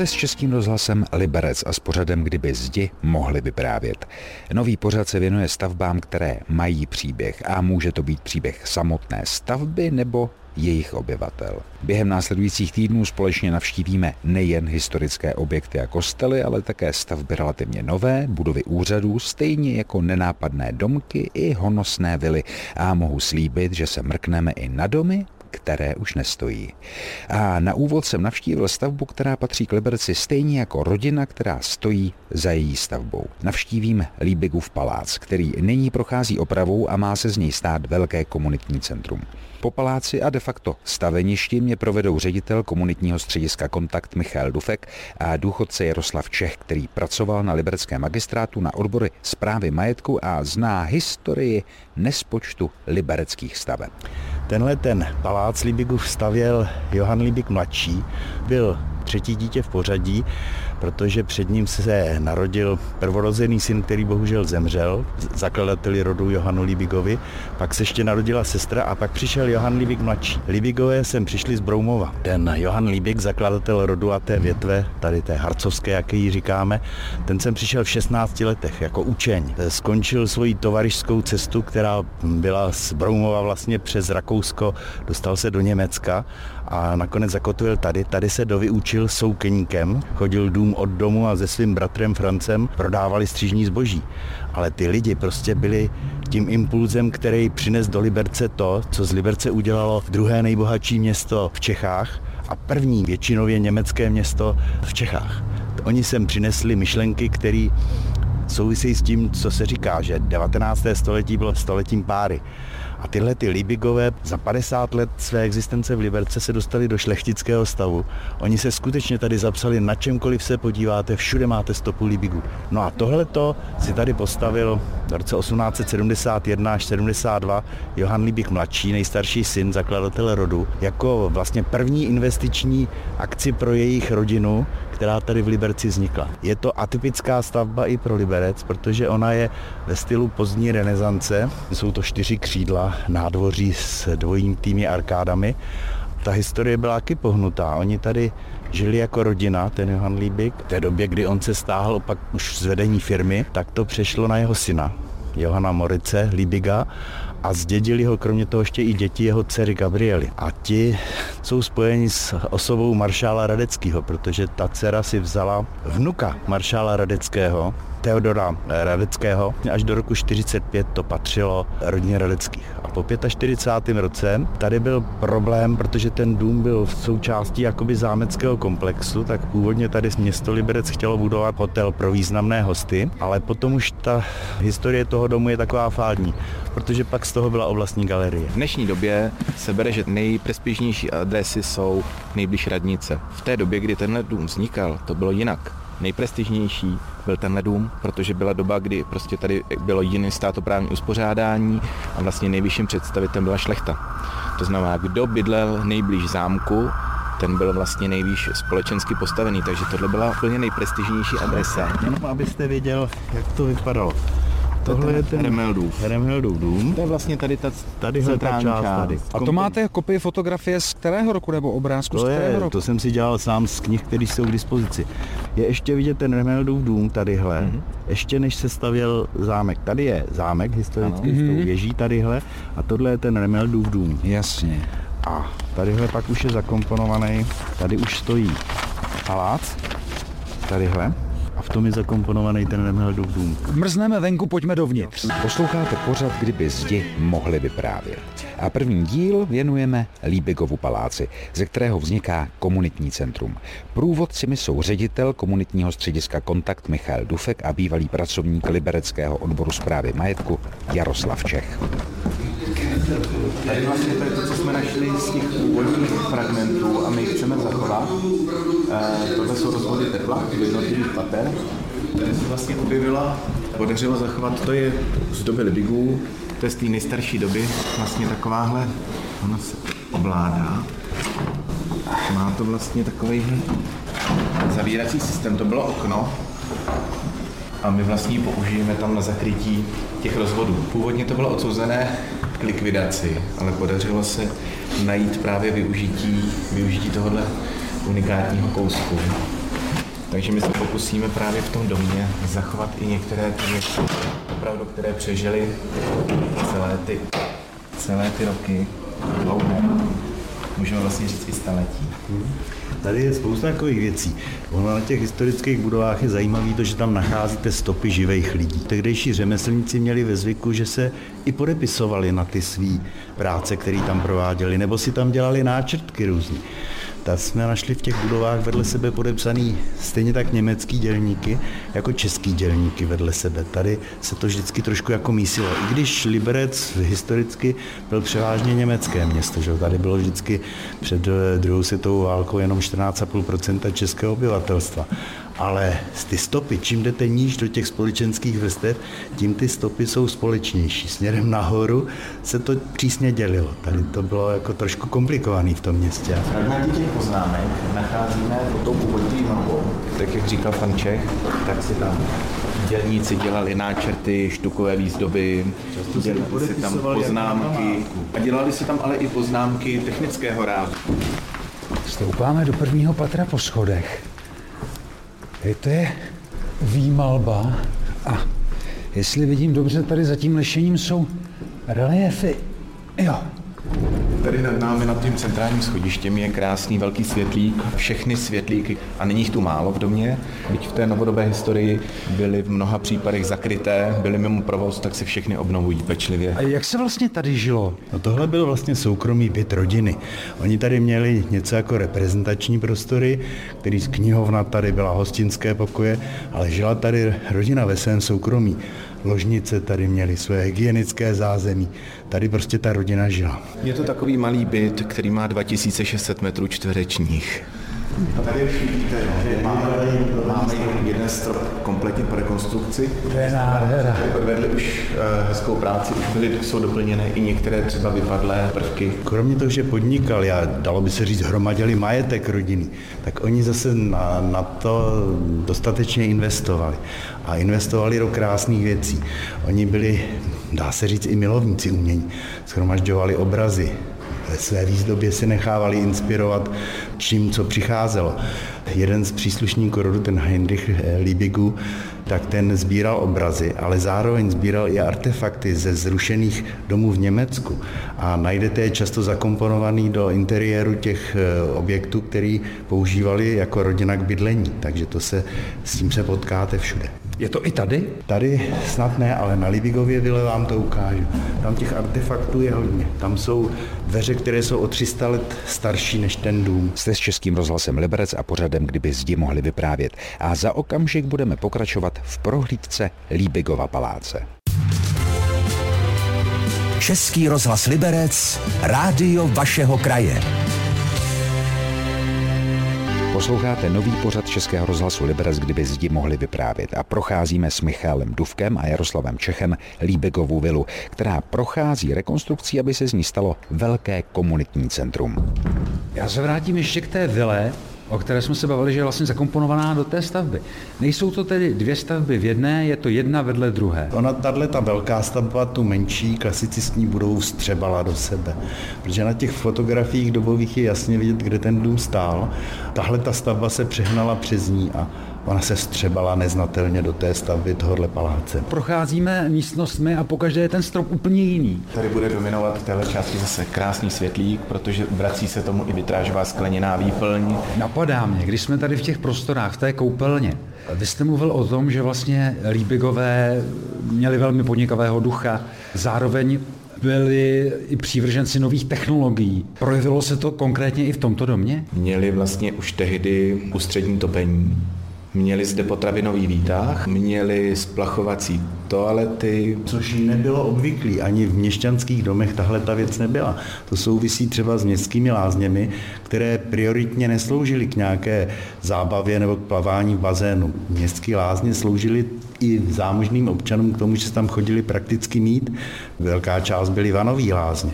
Jste s Českým rozhlasem Liberec a s pořadem Kdyby zdi mohli vyprávět. Nový pořad se věnuje stavbám, které mají příběh a může to být příběh samotné stavby nebo jejich obyvatel. Během následujících týdnů společně navštívíme nejen historické objekty a kostely, ale také stavby relativně nové, budovy úřadů, stejně jako nenápadné domky i honosné vily. A mohu slíbit, že se mrkneme i na domy, které už nestojí. A na úvod jsem navštívil stavbu, která patří k Liberci stejně jako rodina, která stojí za její stavbou. Navštívím Líbigův palác, který nyní prochází opravou a má se z něj stát velké komunitní centrum. Po paláci a de facto staveništi mě provedou ředitel komunitního střediska Kontakt Michal Dufek a důchodce Jaroslav Čech, který pracoval na libereckém magistrátu na odbory zprávy majetku a zná historii nespočtu libereckých staveb. Tenhle ten palác Libigův stavěl Johan Libik mladší, byl třetí dítě v pořadí, protože před ním se narodil prvorozený syn, který bohužel zemřel, zakladateli rodu Johanu Libigovi, pak se ještě narodila sestra a pak přišel Johan Libig mladší. Libigové sem přišli z Broumova. Ten Johan Libig, zakladatel rodu a té větve, tady té harcovské, jak ji říkáme, ten sem přišel v 16 letech jako učeň. Skončil svoji tovarišskou cestu, která byla z Broumova vlastně přes Rakousko, dostal se do Německa a nakonec zakotvil tady. Tady se dovyučil soukeníkem, chodil dům od domu a se svým bratrem Francem prodávali střížní zboží. Ale ty lidi prostě byli tím impulzem, který přines do Liberce to, co z Liberce udělalo druhé nejbohatší město v Čechách a první většinově německé město v Čechách. Oni sem přinesli myšlenky, které souvisejí s tím, co se říká, že 19. století bylo stoletím páry. A tyhle ty Libigové za 50 let své existence v Liberce se dostali do šlechtického stavu. Oni se skutečně tady zapsali na čemkoliv se podíváte, všude máte stopu Libigu. No a tohle to si tady postavil v roce 1871 až 72 Johan Libik mladší, nejstarší syn, zakladatel rodu, jako vlastně první investiční akci pro jejich rodinu, která tady v Liberci vznikla. Je to atypická stavba i pro Liberec, protože ona je ve stylu pozdní renesance. Jsou to čtyři křídla, nádvoří s dvojitými arkádami. Ta historie byla taky pohnutá. Oni tady žili jako rodina, ten Johan Líbik. V té době, kdy on se stáhl pak už z vedení firmy, tak to přešlo na jeho syna, Johana Morice Líbiga a zdědili ho kromě toho ještě i děti jeho dcery Gabriely. A ti jsou spojeni s osobou maršála Radeckého, protože ta dcera si vzala vnuka maršála Radeckého, Teodora Radeckého. Až do roku 45 to patřilo rodině Radeckých. A po 45. roce tady byl problém, protože ten dům byl v součástí jakoby zámeckého komplexu, tak původně tady město Liberec chtělo budovat hotel pro významné hosty, ale potom už ta historie toho domu je taková fádní, protože pak z toho byla oblastní galerie. V dnešní době se bere, že nejprestižnější adresy jsou nejbliž radnice. V té době, kdy tenhle dům vznikal, to bylo jinak nejprestižnější byl tenhle dům, protože byla doba, kdy prostě tady bylo jiné státoprávní uspořádání a vlastně nejvyšším představitelem byla šlechta. To znamená, kdo bydlel nejblíž zámku, ten byl vlastně nejvíc společensky postavený, takže tohle byla úplně nejprestižnější adresa. Jenom abyste věděl, jak to vypadalo. Tohle je ten Remeldův. Remeldův dům. To je vlastně tady ta tady ta část. Tady. A to máte kopii fotografie z kterého roku nebo obrázku to z kterého je, roku? To jsem si dělal sám z knih, které jsou k dispozici. Je ještě vidět ten Remeldův dům tadyhle, mm-hmm. ještě než se stavěl zámek. Tady je zámek historický ano. s tou mhm. věží tadyhle a tohle je ten Remeldův dům. Jasně. A tadyhle pak už je zakomponovaný, tady už stojí palác, tadyhle a v tom je zakomponovaný ten Remheldův dům. Mrzneme venku, pojďme dovnitř. Posloucháte pořad, kdyby zdi mohli vyprávět. A první díl věnujeme Líbigovu paláci, ze kterého vzniká komunitní centrum. Průvodci jsou ředitel komunitního střediska Kontakt Michal Dufek a bývalý pracovník libereckého odboru zprávy majetku Jaroslav Čech. Tady vlastně to je to, co jsme našli z těch původních fragmentů a my chceme zachovat. E, tohle jsou rozvody tepla v jednotlivých pater. Tady se vlastně objevila, podařilo zachovat, to je z doby Libigů, to je z té nejstarší doby, vlastně takováhle, ona se ovládá. Má to vlastně takový zavírací systém, to bylo okno, a my vlastně použijeme tam na zakrytí těch rozvodů. Původně to bylo odsouzené k likvidaci, ale podařilo se najít právě využití, využití tohohle unikátního kousku. Takže my se pokusíme právě v tom domě zachovat i některé ty věci, opravdu, které přežily celé ty, celé ty roky dlouhé. Můžeme vlastně říct i staletí. Tady je spousta takových věcí. Ono na těch historických budovách je zajímavé to, že tam nacházíte stopy živých lidí. Tehdejší řemeslníci měli ve zvyku, že se i podepisovali na ty své práce, které tam prováděli, nebo si tam dělali náčrtky různý tak jsme našli v těch budovách vedle sebe podepsaný stejně tak německý dělníky, jako český dělníky vedle sebe. Tady se to vždycky trošku jako mísilo. I když Liberec historicky byl převážně německé město, že tady bylo vždycky před druhou světovou válkou jenom 14,5% českého obyvatelstva ale ty stopy, čím jdete níž do těch společenských vrstev, tím ty stopy jsou společnější. Směrem nahoru se to přísně dělilo. Tady to bylo jako trošku komplikovaný v tom městě. Fragmenty těch poznámek nacházíme pod tou původní mrvou. Tak jak říkal pan Čech, tak si tam dělníci dělali náčrty, štukové výzdoby, dělali si tam poznámky a dělali si tam ale i poznámky technického rázu. Stoupáme do prvního patra po schodech. Hej, to je výmalba a jestli vidím dobře, tady za tím lešením jsou reliefy. Jo, Tady nad námi, nad tím centrálním schodištěm je krásný velký světlík, všechny světlíky, a není jich tu málo v domě, byť v té novodobé historii byly v mnoha případech zakryté, byly mimo provoz, tak se všechny obnovují pečlivě. A jak se vlastně tady žilo? No tohle byl vlastně soukromý byt rodiny. Oni tady měli něco jako reprezentační prostory, který z knihovna tady byla hostinské pokoje, ale žila tady rodina ve svém soukromí ložnice tady měli, své hygienické zázemí. Tady prostě ta rodina žila. Je to takový malý byt, který má 2600 metrů čtverečních. A tady už vidíte, že máme, máme jeden strop kompletně po rekonstrukci. To je nádhera. Odvedli už uh, hezkou práci, už byly, jsou doplněné i některé třeba vypadlé prvky. Kromě toho, že podnikal, já dalo by se říct, hromadili majetek rodiny, tak oni zase na, na to dostatečně investovali. A investovali do krásných věcí. Oni byli, dá se říct, i milovníci umění. Schromažďovali obrazy, ve své výzdobě si nechávali inspirovat čím, co přicházelo. Jeden z příslušníků rodu, ten Heinrich Liebigu, tak ten sbíral obrazy, ale zároveň sbíral i artefakty ze zrušených domů v Německu. A najdete je často zakomponovaný do interiéru těch eh, objektů, který používali jako rodina k bydlení. Takže to se, s tím se potkáte všude. Je to i tady? Tady snad ne, ale na Libigově vile vám to ukážu. Tam těch artefaktů je hodně. Tam jsou dveře, které jsou o 300 let starší než ten dům. Jste s Českým rozhlasem Liberec a pořadem, kdyby zdi mohli vyprávět. A za okamžik budeme pokračovat v prohlídce Líbigova paláce. Český rozhlas Liberec, rádio vašeho kraje. Posloucháte nový pořad Českého rozhlasu Liberec, kdyby zdi mohli vyprávět a procházíme s Michálem Duvkem a Jaroslavem Čechem Líbegovu vilu, která prochází rekonstrukcí, aby se z ní stalo velké komunitní centrum. Já se vrátím ještě k té vile, o které jsme se bavili, že je vlastně zakomponovaná do té stavby. Nejsou to tedy dvě stavby v jedné, je to jedna vedle druhé. Ona, tahle ta velká stavba, tu menší klasicistní budovu vstřebala do sebe. Protože na těch fotografiích dobových je jasně vidět, kde ten dům stál. Tahle ta stavba se přehnala přes ní a ona se střebala neznatelně do té stavby tohohle paláce. Procházíme místnostmi a pokaždé je ten strop úplně jiný. Tady bude dominovat v téhle části zase krásný světlík, protože vrací se tomu i vitrážová skleněná výplň. Napadá mě, když jsme tady v těch prostorách, v té koupelně, vy jste mluvil o tom, že vlastně Líbigové měli velmi podnikavého ducha, zároveň byli i přívrženci nových technologií. Projevilo se to konkrétně i v tomto domě? Měli vlastně už tehdy ústřední topení, Měli zde potravinový výtah, měli splachovací toalety. Což nebylo obvyklý, ani v měšťanských domech tahle ta věc nebyla. To souvisí třeba s městskými lázněmi, které prioritně nesloužily k nějaké zábavě nebo k plavání v bazénu. Městské lázně sloužily i zámožným občanům k tomu, že se tam chodili prakticky mít. Velká část byly vanový lázně.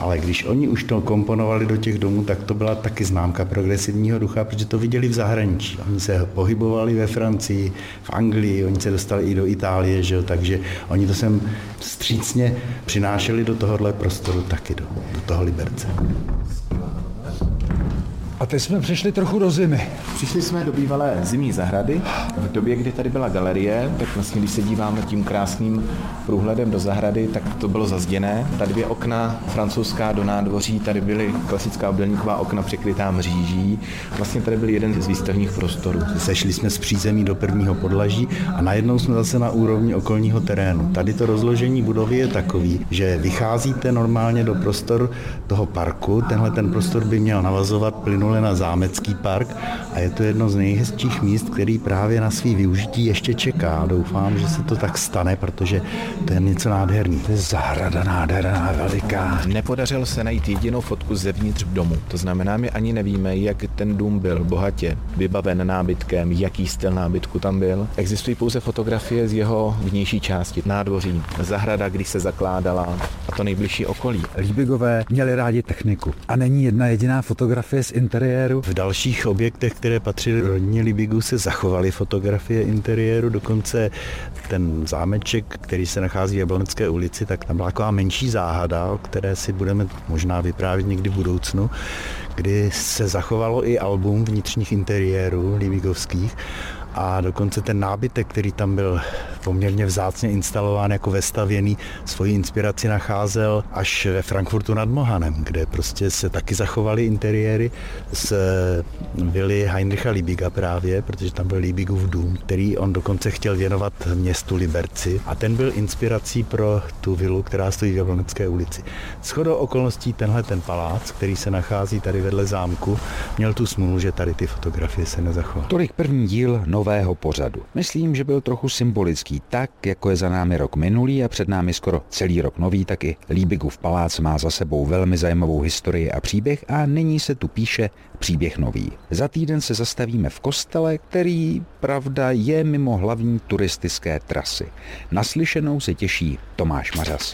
Ale když oni už to komponovali do těch domů, tak to byla taky známka progresivního ducha, protože to viděli v zahraničí. Oni se pohybovali ve Francii, v Anglii, oni se dostali i do Itálie, že? takže oni to sem střícně přinášeli do tohohle prostoru taky, do, do toho Liberce. A teď jsme přišli trochu do zimy. Přišli jsme do bývalé zimní zahrady. V době, kdy tady byla galerie, tak vlastně, když se díváme tím krásným průhledem do zahrady, tak to bylo zazděné. Tady dvě okna francouzská do nádvoří, tady byly klasická obdelníková okna překrytá mříží. Vlastně tady byl jeden z výstavních prostorů. Sešli jsme z přízemí do prvního podlaží a najednou jsme zase na úrovni okolního terénu. Tady to rozložení budovy je takový, že vycházíte normálně do prostor toho parku. Tenhle ten prostor by měl navazovat plynule na zámecký park a je to jedno z nejhezčích míst, který právě na svý využití ještě čeká. Doufám, že se to tak stane, protože to je něco nádherný. To je zahrada nádherná, veliká. Nepodařilo se najít jedinou fotku zevnitř domu. To znamená, my ani nevíme, jak ten dům byl bohatě vybaven nábytkem, jaký styl nábytku tam byl. Existují pouze fotografie z jeho vnější části, nádvoří, zahrada, když se zakládala a to nejbližší okolí. Líbigové měli rádi techniku. A není jedna jediná fotografie z interiéru? V dalších objektech, které patřily rodině Libigu, se zachovaly fotografie interiéru, dokonce ten zámeček, který se nachází v Jablonecké ulici, tak tam byla taková menší záhada, o které si budeme možná vyprávět někdy v budoucnu, kdy se zachovalo i album vnitřních interiérů libigovských a dokonce ten nábytek, který tam byl poměrně vzácně instalován jako vestavěný, svoji inspiraci nacházel až ve Frankfurtu nad Mohanem, kde prostě se taky zachovaly interiéry z vily Heinricha Liebiga právě, protože tam byl Liebigův dům, který on dokonce chtěl věnovat městu Liberci a ten byl inspirací pro tu vilu, která stojí v Jablonecké ulici. Shodou okolností tenhle ten palác, který se nachází tady vedle zámku, měl tu smůlu, že tady ty fotografie se nezachovaly. Tolik první díl nového pořadu. Myslím, že byl trochu symbolický, tak jako je za námi rok minulý a před námi skoro celý rok nový, tak i Líbigův palác má za sebou velmi zajímavou historii a příběh a nyní se tu píše příběh nový. Za týden se zastavíme v kostele, který, pravda, je mimo hlavní turistické trasy. Naslyšenou se těší Tomáš Mařas.